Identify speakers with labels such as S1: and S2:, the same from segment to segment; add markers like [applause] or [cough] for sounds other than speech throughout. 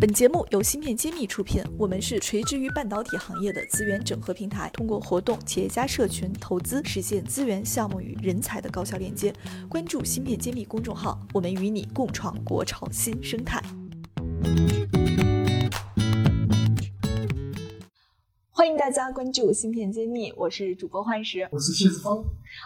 S1: 本节目由芯片揭秘出品，我们是垂直于半导体行业的资源整合平台，通过活动、企业家社群、投资，实现资源、项目与人才的高效链接。关注芯片揭秘公众号，我们与你共创国潮新生态。欢迎大家关注芯片揭秘，我是主播幻石，
S2: 我是谢子峰。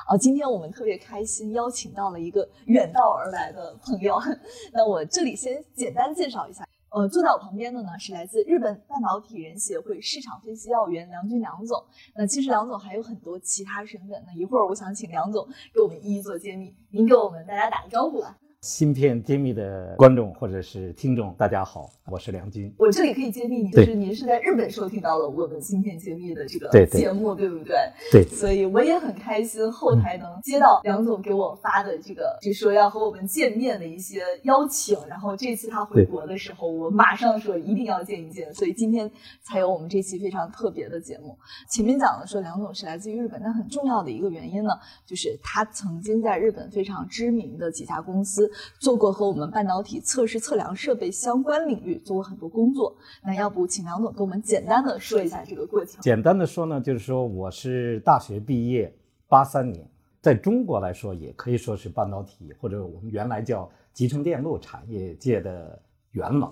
S1: 哦，今天我们特别开心，邀请到了一个远道而来的朋友。[laughs] 那我这里先简单介绍一下。呃，坐在我旁边的呢是来自日本半导体人协会市场分析要员梁军梁总。那其实梁总还有很多其他身份。那一会儿我想请梁总给我们一一做揭秘。您给我们大家打个招呼吧。
S2: 芯片揭秘的观众或者是听众，大家好，我是梁军。
S1: 我这里可以揭秘您，就是您是在日本收听到了我们芯片揭秘的这个节目，对不对？
S2: 对。
S1: 所以我也很开心，后台能接到梁总给我发的这个，就说要和我们见面的一些邀请。然后这次他回国的时候，我马上说一定要见一见。所以今天才有我们这期非常特别的节目。前面讲了说梁总是来自于日本，但很重要的一个原因呢，就是他曾经在日本非常知名的几家公司。做过和我们半导体测试测量设备相关领域做过很多工作，那要不请梁总给我们简单的说一下这个过程？
S2: 简单的说呢，就是说我是大学毕业八三年，在中国来说也可以说是半导体或者我们原来叫集成电路产业界的元老。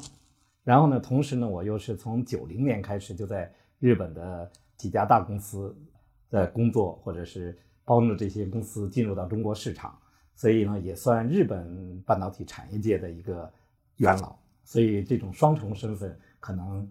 S2: 然后呢，同时呢，我又是从九零年开始就在日本的几家大公司在工作，或者是帮助这些公司进入到中国市场。所以呢，也算日本半导体产业界的一个元老。所以这种双重身份可能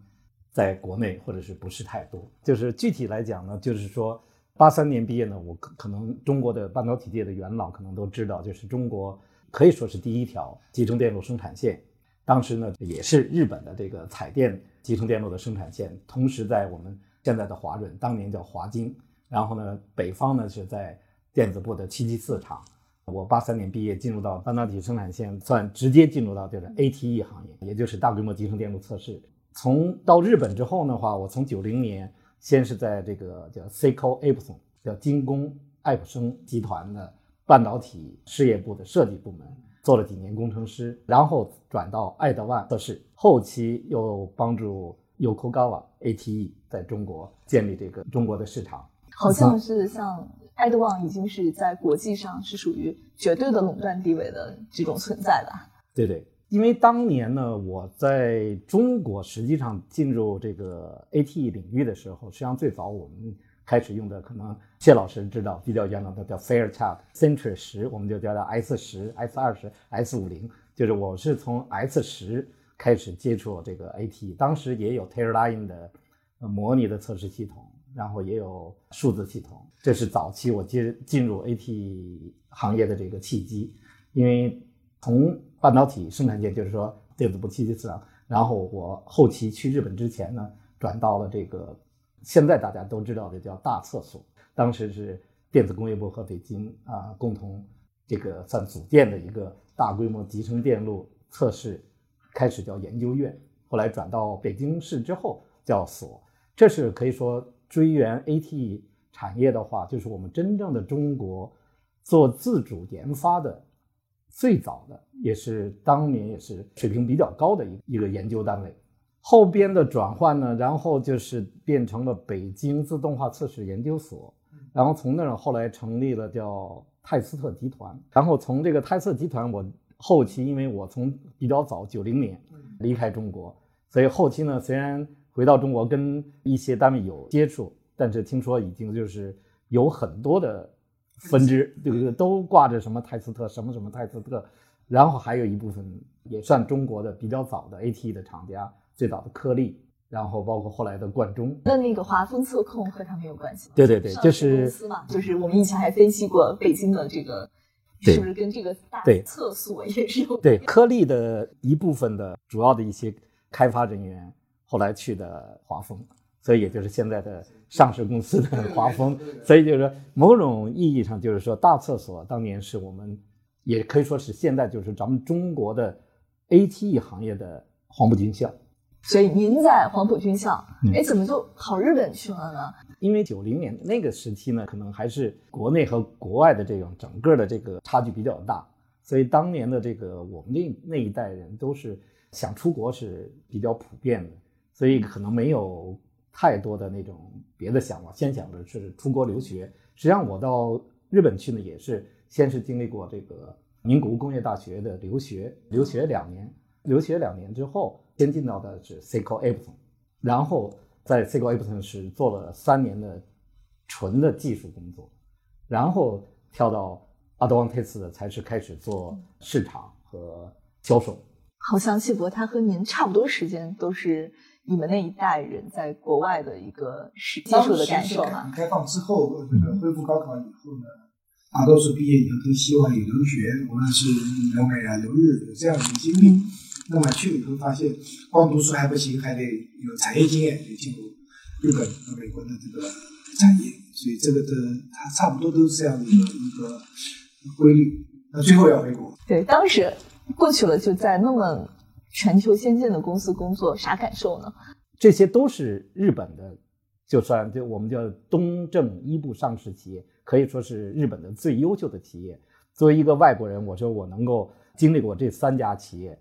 S2: 在国内或者是不是太多。就是具体来讲呢，就是说八三年毕业呢，我可可能中国的半导体界的元老可能都知道，就是中国可以说是第一条集成电路生产线。当时呢，也是日本的这个彩电集成电路的生产线，同时在我们现在的华润，当年叫华晶。然后呢，北方呢是在电子部的七七四厂。我八三年毕业，进入到半导体生产线，算直接进入到这个 ATE 行业，也就是大规模集成电路测试。从到日本之后的话，我从九零年先是在这个叫 Seiko Epson，叫精工爱普生集团的半导体事业部的设计部门做了几年工程师，然后转到爱德万测试，后期又帮助 Yokogawa ATE 在中国建立这个中国的市场，
S1: 好像是像。爱德旺已经是在国际上是属于绝对的垄断地位的这种存在了。
S2: 对对，因为当年呢，我在中国实际上进入这个 ATE 领域的时候，实际上最早我们开始用的，可能谢老师知道比较元老的叫 Fairchild Century 十，我们就叫它 S 十、S 二十、S 五零，就是我是从 S 十开始接触这个 ATE，当时也有 Teradyne 的模拟的测试系统。然后也有数字系统，这是早期我接进入 AT 行业的这个契机。因为从半导体生产线，就是说电子部七七四啊，然后我后期去日本之前呢，转到了这个现在大家都知道的叫大测所，当时是电子工业部和北京啊共同这个算组建的一个大规模集成电路测试，开始叫研究院，后来转到北京市之后叫所，这是可以说。追源 AT 产业的话，就是我们真正的中国做自主研发的最早的，也是当年也是水平比较高的一一个研究单位。后边的转换呢，然后就是变成了北京自动化测试研究所，然后从那儿后来成立了叫泰斯特集团。然后从这个泰斯特集团，我后期因为我从比较早九零年离开中国，所以后期呢虽然。回到中国跟一些单位有接触，但是听说已经就是有很多的分支，对不对？都挂着什么泰斯特，什么什么泰斯特，然后还有一部分也算中国的比较早的 AT 的厂家，最早的颗粒，然后包括后来的冠中。
S1: 那那个华丰测控和他们有关系吗？
S2: 对对对，就是
S1: 公司嘛，就是我们以前还分析过北京的这个，是不是跟这个大厕所也是有？
S2: 对，颗粒的一部分的主要的一些开发人员。后来去的华丰，所以也就是现在的上市公司的华丰，所以就是说某种意义上就是说大厕所当年是我们，也可以说是现在就是咱们中国的 ATE 行业的黄埔军校。
S1: 所以您在黄埔军校，哎，怎么就跑日本去了呢？
S2: 因为九零年那个时期呢，可能还是国内和国外的这种整个的这个差距比较大。所以当年的这个我们那那一代人都是想出国是比较普遍的，所以可能没有太多的那种别的想法，先想着是出国留学。实际上我到日本去呢，也是先是经历过这个名古屋工业大学的留学，留学两年，留学两年之后，先进到的是 Seiko Epson，然后在 Seiko Epson 是做了三年的纯的技术工作，然后跳到。阿德旺特斯的才是开始做市场和销售。
S1: 好像谢博他和您差不多时间，都是你们那一代人在国外的一个是技术的感受
S3: 嘛。开放之后，这个恢复高考以后呢，大多数毕业以后都希望有留学，无论是留美啊、留日，有这样的经历。那么去了以后发现，光读书还不行，还得有产业经验，得进入日本和美国的这个产业。所以这个的，它差不多都是这样的一个一个。规律，那最后要回国。
S1: 对，当时过去了，就在那么全球先进的公司工作，啥感受呢？
S2: 这些都是日本的，就算就我们叫东证一部上市企业，可以说是日本的最优秀的企业。作为一个外国人，我说我能够经历过这三家企业，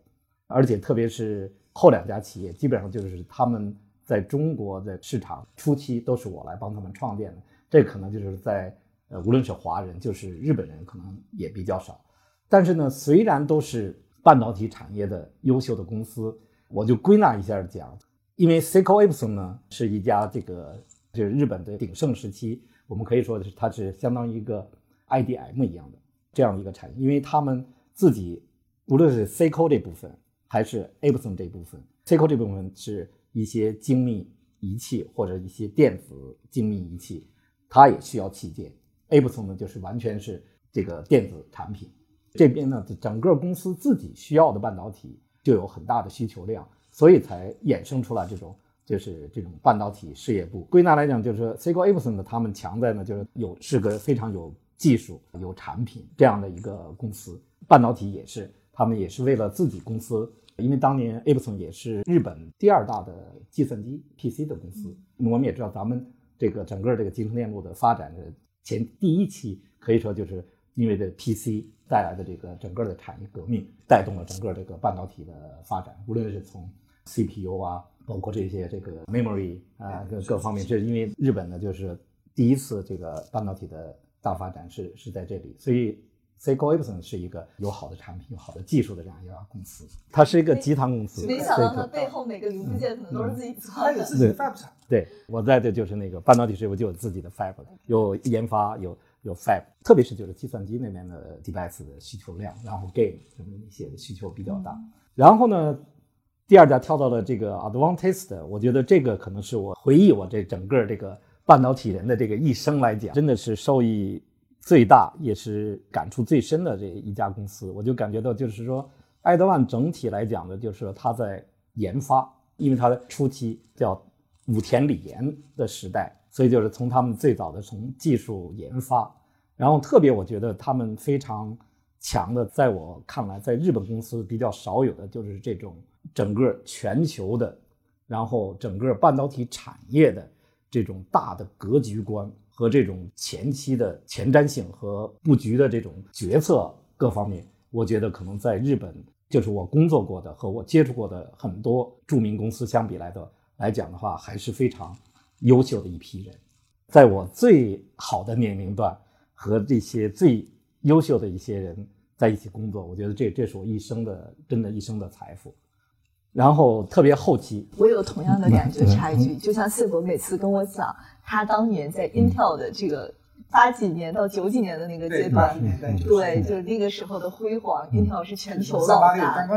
S2: 而且特别是后两家企业，基本上就是他们在中国的市场初期都是我来帮他们创建的。这可能就是在。呃，无论是华人，就是日本人，可能也比较少。但是呢，虽然都是半导体产业的优秀的公司，我就归纳一下讲，因为 Seiko Epson 呢是一家这个就是日本的鼎盛时期，我们可以说的是它是相当于一个 IDM 一样的这样的一个产业，因为他们自己无论是 Seiko 这部分还是 Epson 这部分，Seiko 这部分是一些精密仪器或者一些电子精密仪器，它也需要器件。a p s o n 呢，就是完全是这个电子产品，这边呢，整个公司自己需要的半导体就有很大的需求量，所以才衍生出来这种就是这种半导体事业部。归纳来讲，就是 c i g o a p s o n 呢，他们强在呢，就是有是个非常有技术、有产品这样的一个公司。半导体也是，他们也是为了自己公司，因为当年 a p s o n 也是日本第二大的计算机 PC 的公司。我们也知道，咱们这个整个这个集成电路的发展的。前第一期可以说就是因为这 PC 带来的这个整个的产业革命，带动了整个这个半导体的发展。无论是从 CPU 啊，包括这些这个 memory 啊各各方面，这是因为日本呢就是第一次这个半导体的大发展是是在这里，所以 Seiko Epson 是一个有好的产品、有好的技术的这样一家公司。它是一个集团公司。
S1: 没想到它背后每个零部件可能都是自己做的。
S3: 对，Fab 厂。
S2: 对，我在的就是那个半导体师傅就有自己的 fab，有研发，有有 fab，特别是就是计算机那边的 device 的需求量，然后 game 什么一些的需求比较大。然后呢，第二家跳到了这个 Advantest，我觉得这个可能是我回忆我这整个这个半导体人的这个一生来讲，真的是受益最大，也是感触最深的这一家公司。我就感觉到就是说，爱德万整体来讲呢，就是说它在研发，因为他的初期叫。武田理研的时代，所以就是从他们最早的从技术研发，然后特别我觉得他们非常强的，在我看来，在日本公司比较少有的就是这种整个全球的，然后整个半导体产业的这种大的格局观和这种前期的前瞻性和布局的这种决策各方面，我觉得可能在日本就是我工作过的和我接触过的很多著名公司相比来的。来讲的话，还是非常优秀的一批人，在我最好的年龄段和这些最优秀的一些人在一起工作，我觉得这这是我一生的真的一生的财富。然后特别后期，[laughs]
S1: 我有同样的感觉。插一句，就像谢博每次跟我讲，他当年在 Intel 的这个八几年到九几年的那个阶段，对，就是那个时候的辉煌，Intel 是全球老大，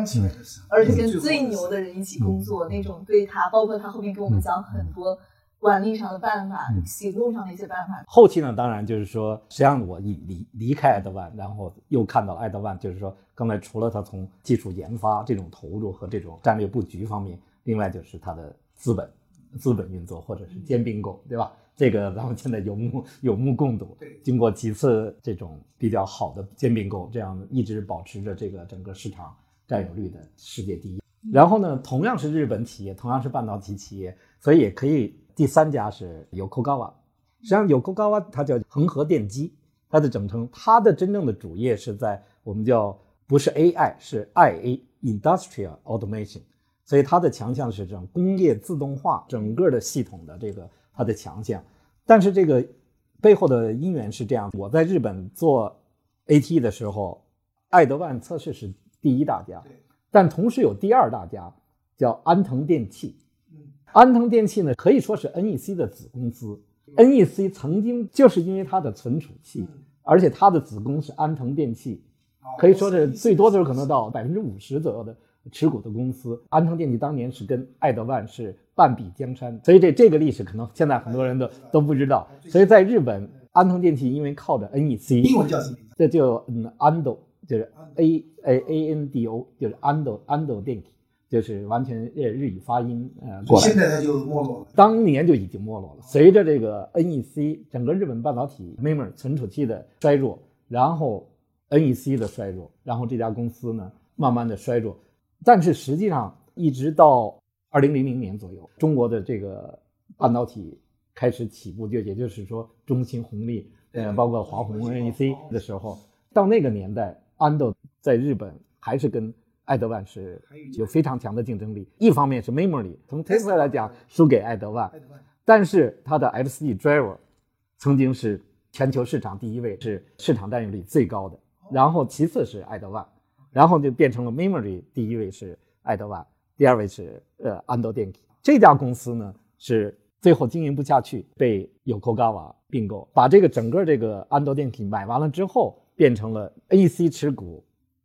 S1: 而且跟最牛的人一起工作，那种对他，包括他后面跟我们讲很多管理上的办法、行动上的一些办法。
S2: 后期呢，当然就是说，实际上我离离离开爱德万，然后又看到了爱德万，就是说，刚才除了他从技术研发这种投入和这种战略布局方面，另外就是他的资本、资本运作或者是兼并购，对吧？这个咱们现在有目有目共睹。
S3: 对，
S2: 经过几次这种比较好的兼并购，这样一直保持着这个整个市场占有率的世界第一。然后呢，同样是日本企业，同样是半导体企业，所以也可以第三家是有 Kogawa。实际上有 Kogawa 它叫恒河电机，它的整称，它的真正的主业是在我们叫不是 AI，是 IA（Industrial Automation）。所以它的强项是这种工业自动化，整个的系统的这个它的强项。但是这个背后的因缘是这样：我在日本做 AT 的时候，爱德万测试是第一大家，但同时有第二大家叫安藤电器。安藤电器呢可以说是 NEC 的子公司。NEC 曾经就是因为它的存储器，而且它的子公司安藤电器，可以说是最多的时候可能到百分之五十左右的。持股的公司安藤电器当年是跟爱德万是半壁江山，所以这这个历史可能现在很多人都都不知道。所以在日本，安藤电器因为靠着 NEC，
S3: 英文叫什么？
S2: 这就嗯，Ando 就是 A A A N D O，就是 Ando Ando 电器，就是完全日日语发音呃过来。
S3: 现在它就没落了，
S2: 当年就已经没落了。随着这个 NEC 整个日本半导体 memory 存储器的衰弱，然后 NEC 的衰弱，然后这家公司呢慢慢的衰弱。但是实际上，一直到二零零零年左右，中国的这个半导体开始起步，就也就是说中芯、红利，呃，包括华虹、NEC 的时候，到那个年代，安豆在日本还是跟爱德万是有非常强的竞争力。一方面是 memory，从 Tesla 来讲输给爱德万，但是它的 FC driver 曾经是全球市场第一位，是市场占有率最高的，然后其次是爱德万。然后就变成了 memory，第一位是爱德万，第二位是呃安德电器。这家公司呢是最后经营不下去，被 Yokogawa 并购，把这个整个这个安德电器买完了之后，变成了 NEC 持股，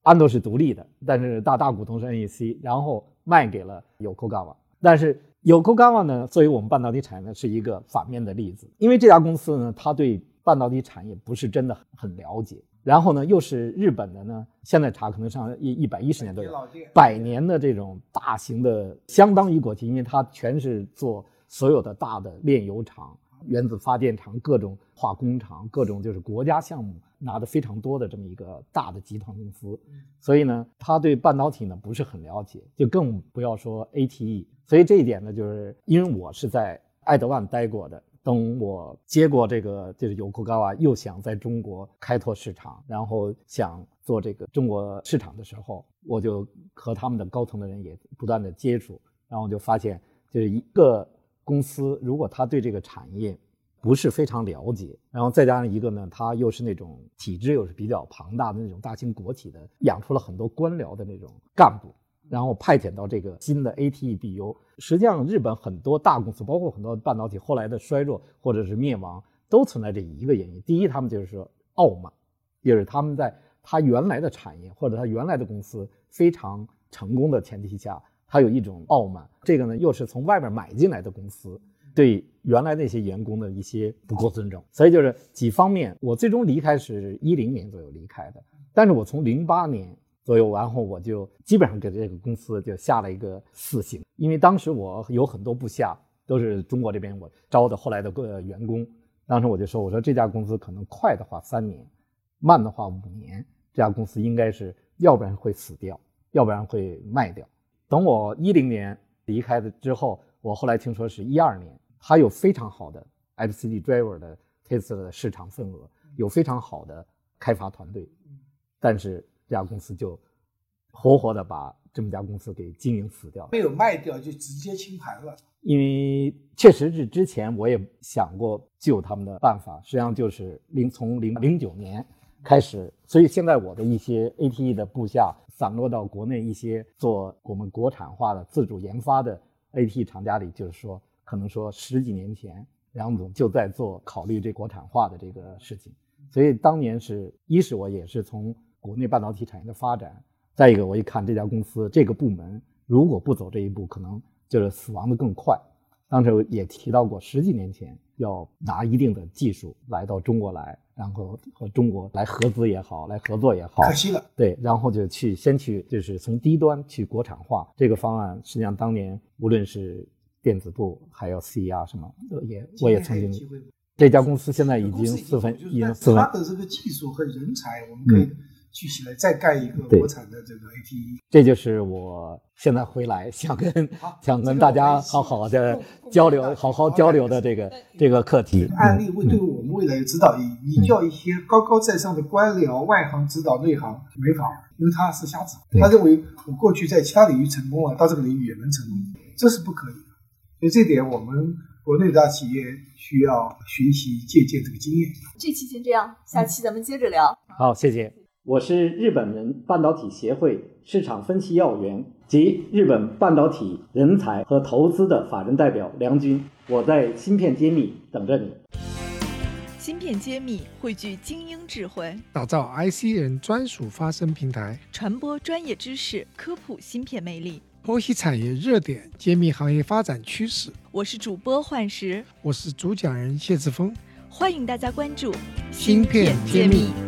S2: 安德是独立的，但是大大股东是 NEC，然后卖给了 Yokogawa。但是 Yokogawa 呢，作为我们半导体产业呢，是一个反面的例子，因为这家公司呢，它对半导体产业不是真的很了解。然后呢，又是日本的呢，现在查可能上一一百一十年都有，百年的这种大型的，相当于国企，因为它全是做所有的大的炼油厂、原子发电厂、各种化工厂、各种就是国家项目拿的非常多的这么一个大的集团公司，所以呢，他对半导体呢不是很了解，就更不要说 ATE。所以这一点呢，就是因为我是在爱德万待过的。等我接过这个，就是有库高啊，又想在中国开拓市场，然后想做这个中国市场的时候，我就和他们的高层的人也不断的接触，然后就发现，就是一个公司如果他对这个产业不是非常了解，然后再加上一个呢，他又是那种体制又是比较庞大的那种大型国企的，养出了很多官僚的那种干部。然后派遣到这个新的 ATE BU，实际上日本很多大公司，包括很多半导体后来的衰弱或者是灭亡，都存在这一个原因。第一，他们就是说傲慢，就是他们在他原来的产业或者他原来的公司非常成功的前提下，他有一种傲慢。这个呢，又是从外面买进来的公司，对原来那些员工的一些不够尊重。所以就是几方面，我最终离开是一零年左右离开的，但是我从零八年。左右，然后我就基本上给这个公司就下了一个死刑，因为当时我有很多部下都是中国这边我招的后来的个员工，当时我就说，我说这家公司可能快的话三年，慢的话五年，这家公司应该是要不然会死掉，要不然会卖掉。等我一零年离开的之后，我后来听说是一二年，它有非常好的 FCD driver 的 Tesla 的市场份额，有非常好的开发团队，但是。这家公司就活活的把这么家公司给经营死掉了，
S3: 没有卖掉就直接清盘了。
S2: 因为确实是之前我也想过救他们的办法，实际上就是零从零零九年开始，所以现在我的一些 ATE 的部下散落到国内一些做我们国产化的自主研发的 ATE 厂家里，就是说可能说十几年前梁总就在做考虑这国产化的这个事情，所以当年是一是我也是从。国内半导体产业的发展，再一个，我一看这家公司这个部门如果不走这一步，可能就是死亡的更快。当时也提到过，十几年前要拿一定的技术来到中国来，然后和中国来合资也好，来合作也好，
S3: 可惜了。
S2: 对，然后就去先去，就是从低端去国产化这个方案。实际上当年无论是电子部还有 C 啊什么，也我也曾经。这家公司现在已经四分，已经四分。
S3: 他的这个技术和人才，我们可以。聚起来，再盖一个国产的这个 ATE。
S2: 这就是我现在回来想跟 [laughs] 想跟大家好好的交流，好好交流的这个这个课题。
S3: 案例会对我们未来有指导意义。你叫一些高高在上的官僚外行指导内行，没法，因为他是瞎子，他认为我过去在其他领域成功了，到这个领域也能成功，这是不可以的。所以这点我们国内大企业需要学习借鉴这个经验。
S1: 这期先这样，下期咱们接着聊。
S2: 好，谢谢。我是日本人半导体协会市场分析要员及日本半导体人才和投资的法人代表梁军，我在芯片揭秘等着你。
S4: 芯片揭秘汇聚精英智慧，
S5: 打造 IC 人专属发声平台，
S4: 传播专业知识，科普芯片魅力。
S5: 剖析产业热点，揭秘行业发展趋势。
S4: 我是主播幻石，
S5: 我是主讲人谢志峰。
S4: 欢迎大家关注
S5: 芯片揭秘
S4: 秘